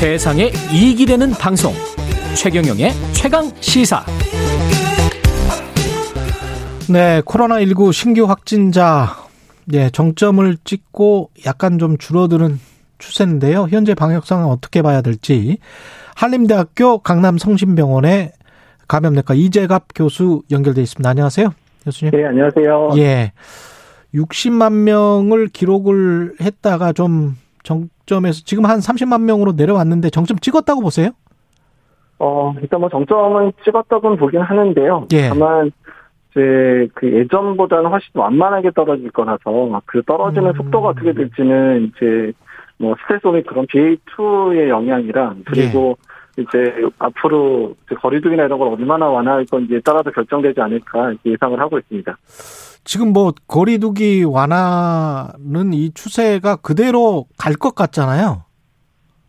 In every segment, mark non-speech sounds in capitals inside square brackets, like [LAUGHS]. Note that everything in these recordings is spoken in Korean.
세상에 이익이 되는 방송. 최경영의 최강 시사. 네 코로나19 신규 확진자 예, 정점을 찍고 약간 좀 줄어드는 추세인데요. 현재 방역 상황 어떻게 봐야 될지. 한림대학교 강남 성심병원의 감염내과 이재갑 교수 연결돼 있습니다. 안녕하세요 교수님. 네 안녕하세요. 예. 60만 명을 기록을 했다가 좀 정 점에서 지금 한 30만 명으로 내려왔는데 정점 찍었다고 보세요? 어, 일단 뭐 정점은 찍었다고는 보긴 하는데요. 예. 다만 이제 그 예전보다는 훨씬 완만하게 떨어질 거라서 그 떨어지는 음. 속도가 어떻게 될지는 이제 뭐 오미 그런 BA2의 영향이랑 그리고 예. 이제 앞으로 이제 거리두기나 이런 걸 얼마나 완화할 건지에 따라서 결정되지 않을까 예상을 하고 있습니다. 지금 뭐 거리두기 완화는 이 추세가 그대로 갈 것 같잖아요.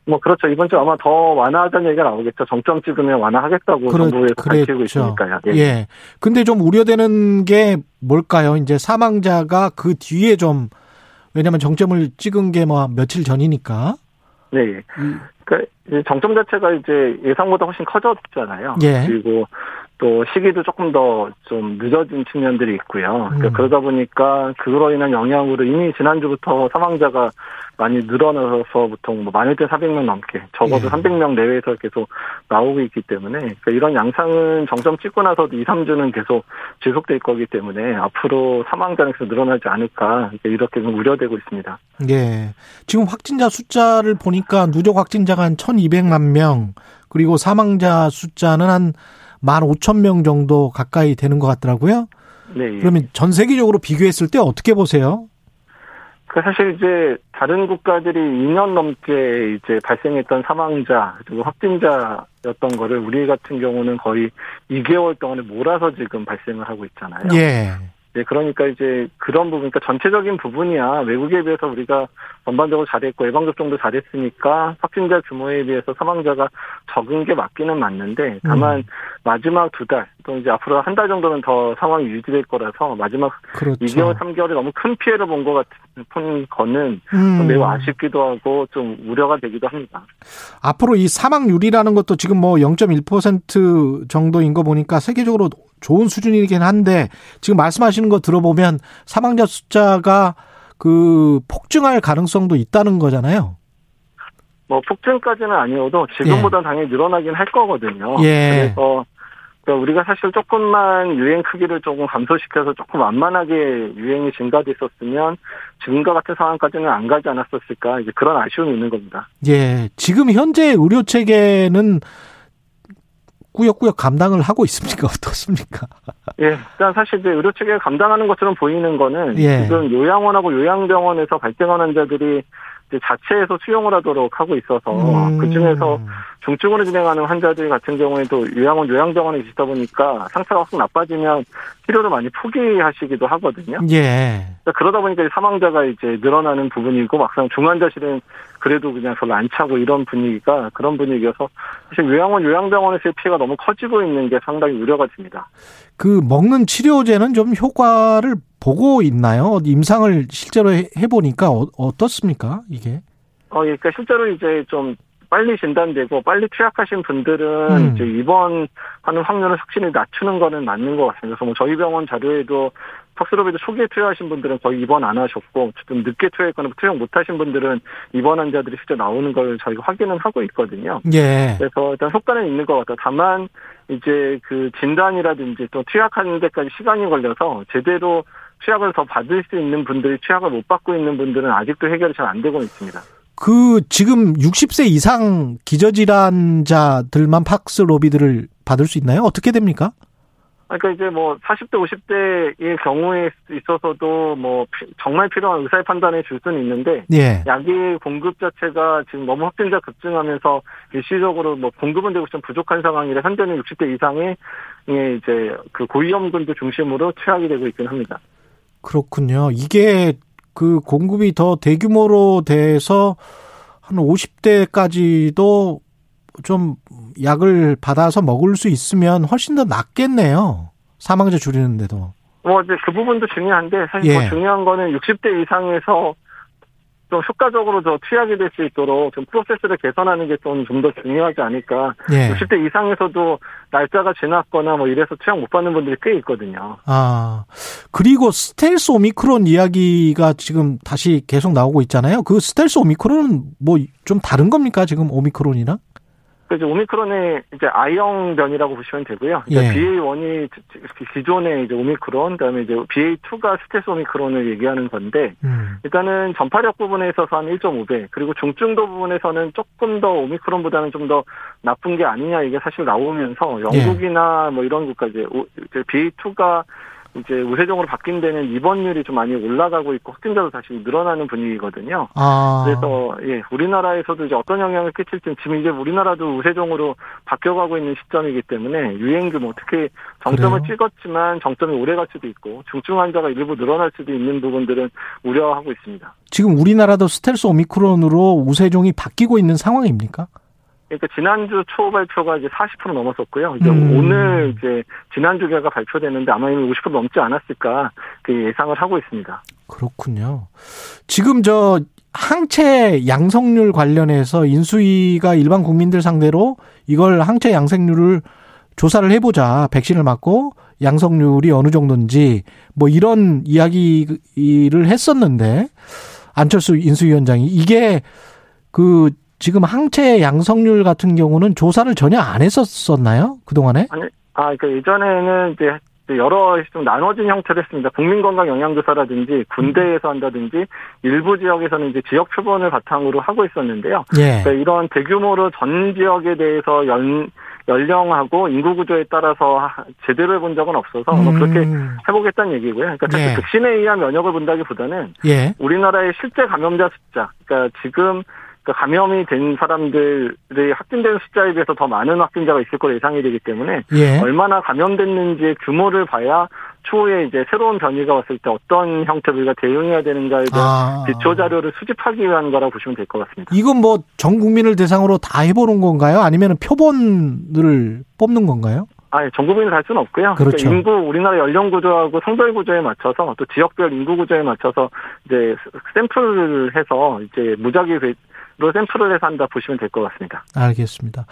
뭐 그렇죠. 이번 주 아마 더 완화하자는 얘기가 나오겠죠. 정점 찍으면 완화하겠다고 그렇- 정부에서 밝히고 그랬죠. 있으니까요. 예. 예. 근데 좀 우려되는 게 뭘까요? 이제 사망자가 그 뒤에 좀 왜냐면 정점을 찍은 게 뭐 며칠 전이니까. 네. 예. 그러니까 이제 정점 자체가 이제 예상보다 훨씬 커졌잖아요. 예. 그리고 또 시기도 조금 더 좀 늦어진 측면들이 있고요. 그러니까 음. 그러다 보니까 그로 인한 영향으로 이미 지난주부터 사망자가 많이 늘어나서 보통 뭐 만일대 400명 넘게 적어도 예. 300명 내외에서 계속 나오고 있기 때문에 그러니까 이런 양상은 정점 찍고 나서도 2, 3주는 계속 지속될 거기 때문에 앞으로 사망자는 계속 늘어나지 않을까 이렇게 좀 우려되고 있습니다. 예. 지금 확진자 숫자를 보니까 누적 확진자가 한 1200만 명, 그리고 사망자 숫자는 한 15,000명 정도 가까이 되는 것 같더라고요. 네. 그러면 전 세계적으로 비교했을 때 어떻게 보세요? 그 사실 이제 다른 국가들이 2년 넘게 이제 발생했던 사망자 그리고 확진자였던 거를 우리 같은 경우는 거의 2개월 동안에 몰아서 지금 발생을 하고 있잖아요. 예. 네, 그러니까 이제 그런 부분, 그러니까 전체적인 부분이야 외국에 비해서 우리가 전반적으로 잘했고 예방접종도 잘했으니까 확진자 규모에 비해서 사망자가 적은 게 맞기는 맞는데 다만 음. 마지막 두 달, 또 이제 앞으로 한 달 정도는 더 상황이 유지될 거라서 마지막 그렇죠. 2개월, 3개월이 너무 큰 피해를 본 것 같은 거는 음. 매우 아쉽기도 하고 좀 우려가 되기도 합니다. 앞으로 이 사망률이라는 것도 지금 뭐 0.1% 정도인 거 보니까 세계적으로 좋은 수준이긴 한데 지금 말씀하시는 거 들어보면 사망자 숫자가 그 폭증할 가능성도 있다는 거잖아요. 뭐 폭증까지는 아니어도 지금보다 당연히 늘어나긴 할 거거든요. 예. 그래서 그러니까 우리가 사실 조금만 유행 크기를 조금 감소시켜서 조금 완만하게 유행이 증가됐었으면 지금과 같은 상황까지는 안 가지 않았었을까 이제 그런 아쉬움이 있는 겁니다. 예. 지금 현재 의료 체계는 꾸역꾸역 감당을 하고 있습니까? [LAUGHS] 어떻습니까? 예, 일단 사실 이제 의료 체계가 감당하는 것처럼 보이는 거는 예. 지금 요양원하고 요양병원에서 발생한 환자들이 자체에서 수용을 하도록 하고 있어서 음. 그 중에서 중증으로 진행하는 환자들 같은 경우에도 요양원, 요양병원에 계시다 보니까 상태가 확 나빠지면 치료를 많이 포기하시기도 하거든요. 예. 그러니까 그러다 보니까 사망자가 이제 늘어나는 부분이고 막상 중환자실은 그래도 그냥 별로 안 차고 이런 분위기가 그런 분위기여서 사실 요양원, 요양병원에서의 피해가 너무 커지고 있는 게 상당히 우려가 됩니다. 그 먹는 치료제는 좀 효과를 보고 있나요? 임상을 실제로 해- 해보니까 어, 어떻습니까? 이게? 어, 예, 그러니까 실제로 이제 좀 빨리 진단되고 빨리 투약하신 분들은 음. 이제 입원하는 확률을 확실히 낮추는 거는 맞는 것 같습니다. 그래서 뭐 저희 병원 자료에도 턱스로비드 초기에 투여하신 분들은 거의 입원 안 하셨고 좀 늦게 투여했거나 투여 못하신 분들은 입원 환자들이 실제 나오는 걸 저희가 확인은 하고 있거든요. 예. 그래서 일단 효과는 있는 것 같아요. 다만 이제 그 진단이라든지 또 투약하는 데까지 시간이 걸려서 제대로 투약을 더 받을 수 있는 분들이 투약을 못 받고 있는 분들은 아직도 해결이 잘 안 되고 있습니다. 그 지금 60세 이상 기저질환자들만 팍스 로비드를 받을 수 있나요? 어떻게 됩니까? 그러니까 이제 뭐 40대, 50대의 경우에 있어서도 뭐 피- 정말 필요한 의사의 판단에 줄 수는 있는데 예. 약의 공급 자체가 지금 너무 확진자 급증하면서 일시적으로 뭐 공급은 되고 좀 부족한 상황이라 현재는 60대 이상의 예, 이제 그 고위험군들 중심으로 투약이 되고 있긴 합니다. 그렇군요. 이게 그 공급이 더 대규모로 돼서 한 50대까지도 좀 약을 받아서 먹을 수 있으면 훨씬 더 낫겠네요. 사망자 줄이는데도. 뭐 이제 그 부분도 중요한데 사실 예. 더 중요한 거는 60대 이상에서 좀 효과적으로 더 투약이 될 수 있도록 좀 프로세스를 개선하는 게 좀 좀 더 중요하지 않을까. 예. 60대 이상에서도 날짜가 지났거나 뭐 이래서 투약 못 받는 분들이 꽤 있거든요. 아, 그리고 스텔스 오미크론 이야기가 지금 다시 계속 나오고 있잖아요. 그 스텔스 오미크론은 뭐 좀 다른 겁니까? 지금 오미크론이랑? 그래서 오미크론의 이제 아형 변이라고 보시면 되고요. 예. 그러니까 BA1이 기존의 이제 오미크론, 그다음에 이제 BA2가 스텔스 오미크론을 얘기하는 건데 음. 일단은 전파력 부분에 있어서 한 1.5배, 그리고 중증도 부분에서는 조금 더 오미크론보다는 좀 더 나쁜 게 아니냐 이게 사실 나오면서 영국이나 뭐 이런 국가 이제 BA2가 이제 우세종으로 바뀐 데는 입원율이 좀 많이 올라가고 있고 확진자도 다시 늘어나는 분위기거든요. 아. 그래서 예 우리나라에서도 이제 어떤 영향을 끼칠지 지금 이제 우리나라도 우세종으로 바뀌어가고 있는 시점이기 때문에 유행 규모 특히 정점을 그래요? 찍었지만 정점이 오래 갈 수도 있고 중증 환자가 일부 늘어날 수도 있는 부분들은 우려하고 있습니다. 지금 우리나라도 스텔스 오미크론으로 우세종이 바뀌고 있는 상황입니까? 그러니까 지난주 초 발표가 이제 40% 넘었었고요. 이제 음. 오늘 이제 지난주 결과 발표되는데 아마 이미 50% 넘지 않았을까 그 예상을 하고 있습니다. 그렇군요. 지금 저 항체 양성률 관련해서 인수위가 일반 국민들 상대로 이걸 항체 양성률을 조사를 해보자. 백신을 맞고 양성률이 어느 정도인지 뭐 이런 이야기를 했었는데 안철수 인수위원장이 이게 그 지금 항체 양성률 같은 경우는 조사를 전혀 안 했었었나요? 그동안에? 아니, 아, 그러니까 예전에는 이제 여러 좀 나눠진 형태로 했습니다. 국민건강 영양조사라든지 군대에서 한다든지 일부 지역에서는 이제 지역 표본을 바탕으로 하고 있었는데요. 예. 그러니까 이런 대규모로 전 지역에 대해서 연, 연령하고 인구 구조에 따라서 하- 제대로 해본 적은 없어서 뭐 그렇게 음, 해보겠다는 얘기고요. 그러니까 사실 예. 백신에 의한 면역을 본다기보다는 예. 우리나라의 실제 감염자 숫자, 그러니까 지금 그 감염이 된 사람들이 확진된 숫자에 비해서 더 많은 확진자가 있을 거로 예상이 되기 때문에 예. 얼마나 감염됐는지의 규모를 봐야 추후에 이제 새로운 변이가 왔을 때 어떤 형태로 우리가 대응해야 되는가에 대한 아. 기초 자료를 수집하기 위한 거라고 보시면 될 것 같습니다. 이건 뭐 전 국민을 대상으로 다 해보는 건가요? 아니면 표본을 뽑는 건가요? 아, 전 국민을 할 수는 없고요. 그렇죠. 그러니까 인구 우리나라 연령 구조하고 성별 구조에 맞춰서 또 지역별 인구 구조에 맞춰서 이제 샘플을 해서 이제 무작위 로 샘플을 해서 한다 보시면 될 것 같습니다. 알겠습니다.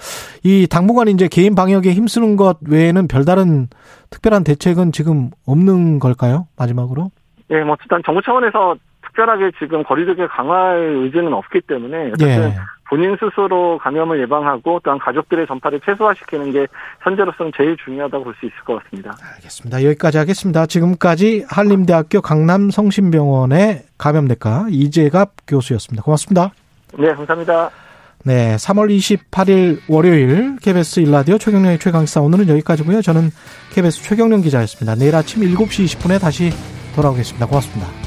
이 당분간 이제 개인 방역에 힘쓰는 것 외에는 별다른 특별한 대책은 지금 없는 걸까요? 마지막으로? 예, 뭐 일단 정부 차원에서 특별하게 지금 거리두기 강화할 의지는 없기 때문에 어쨌든 예. 본인 스스로 감염을 예방하고 또한 가족들의 전파를 최소화시키는 게 현재로서는 제일 중요하다고 볼 수 있을 것 같습니다. 알겠습니다. 여기까지 하겠습니다. 지금까지 한림대학교 강남성심병원의 감염내과 이재갑 교수였습니다. 고맙습니다. 네, 감사합니다. 네, 3월 28일 월요일 KBS 일라디오 최경련의 최강시사 오늘은 여기까지고요. 저는 KBS 최경련 기자였습니다. 내일 아침 7시 20분에 다시 돌아오겠습니다. 고맙습니다.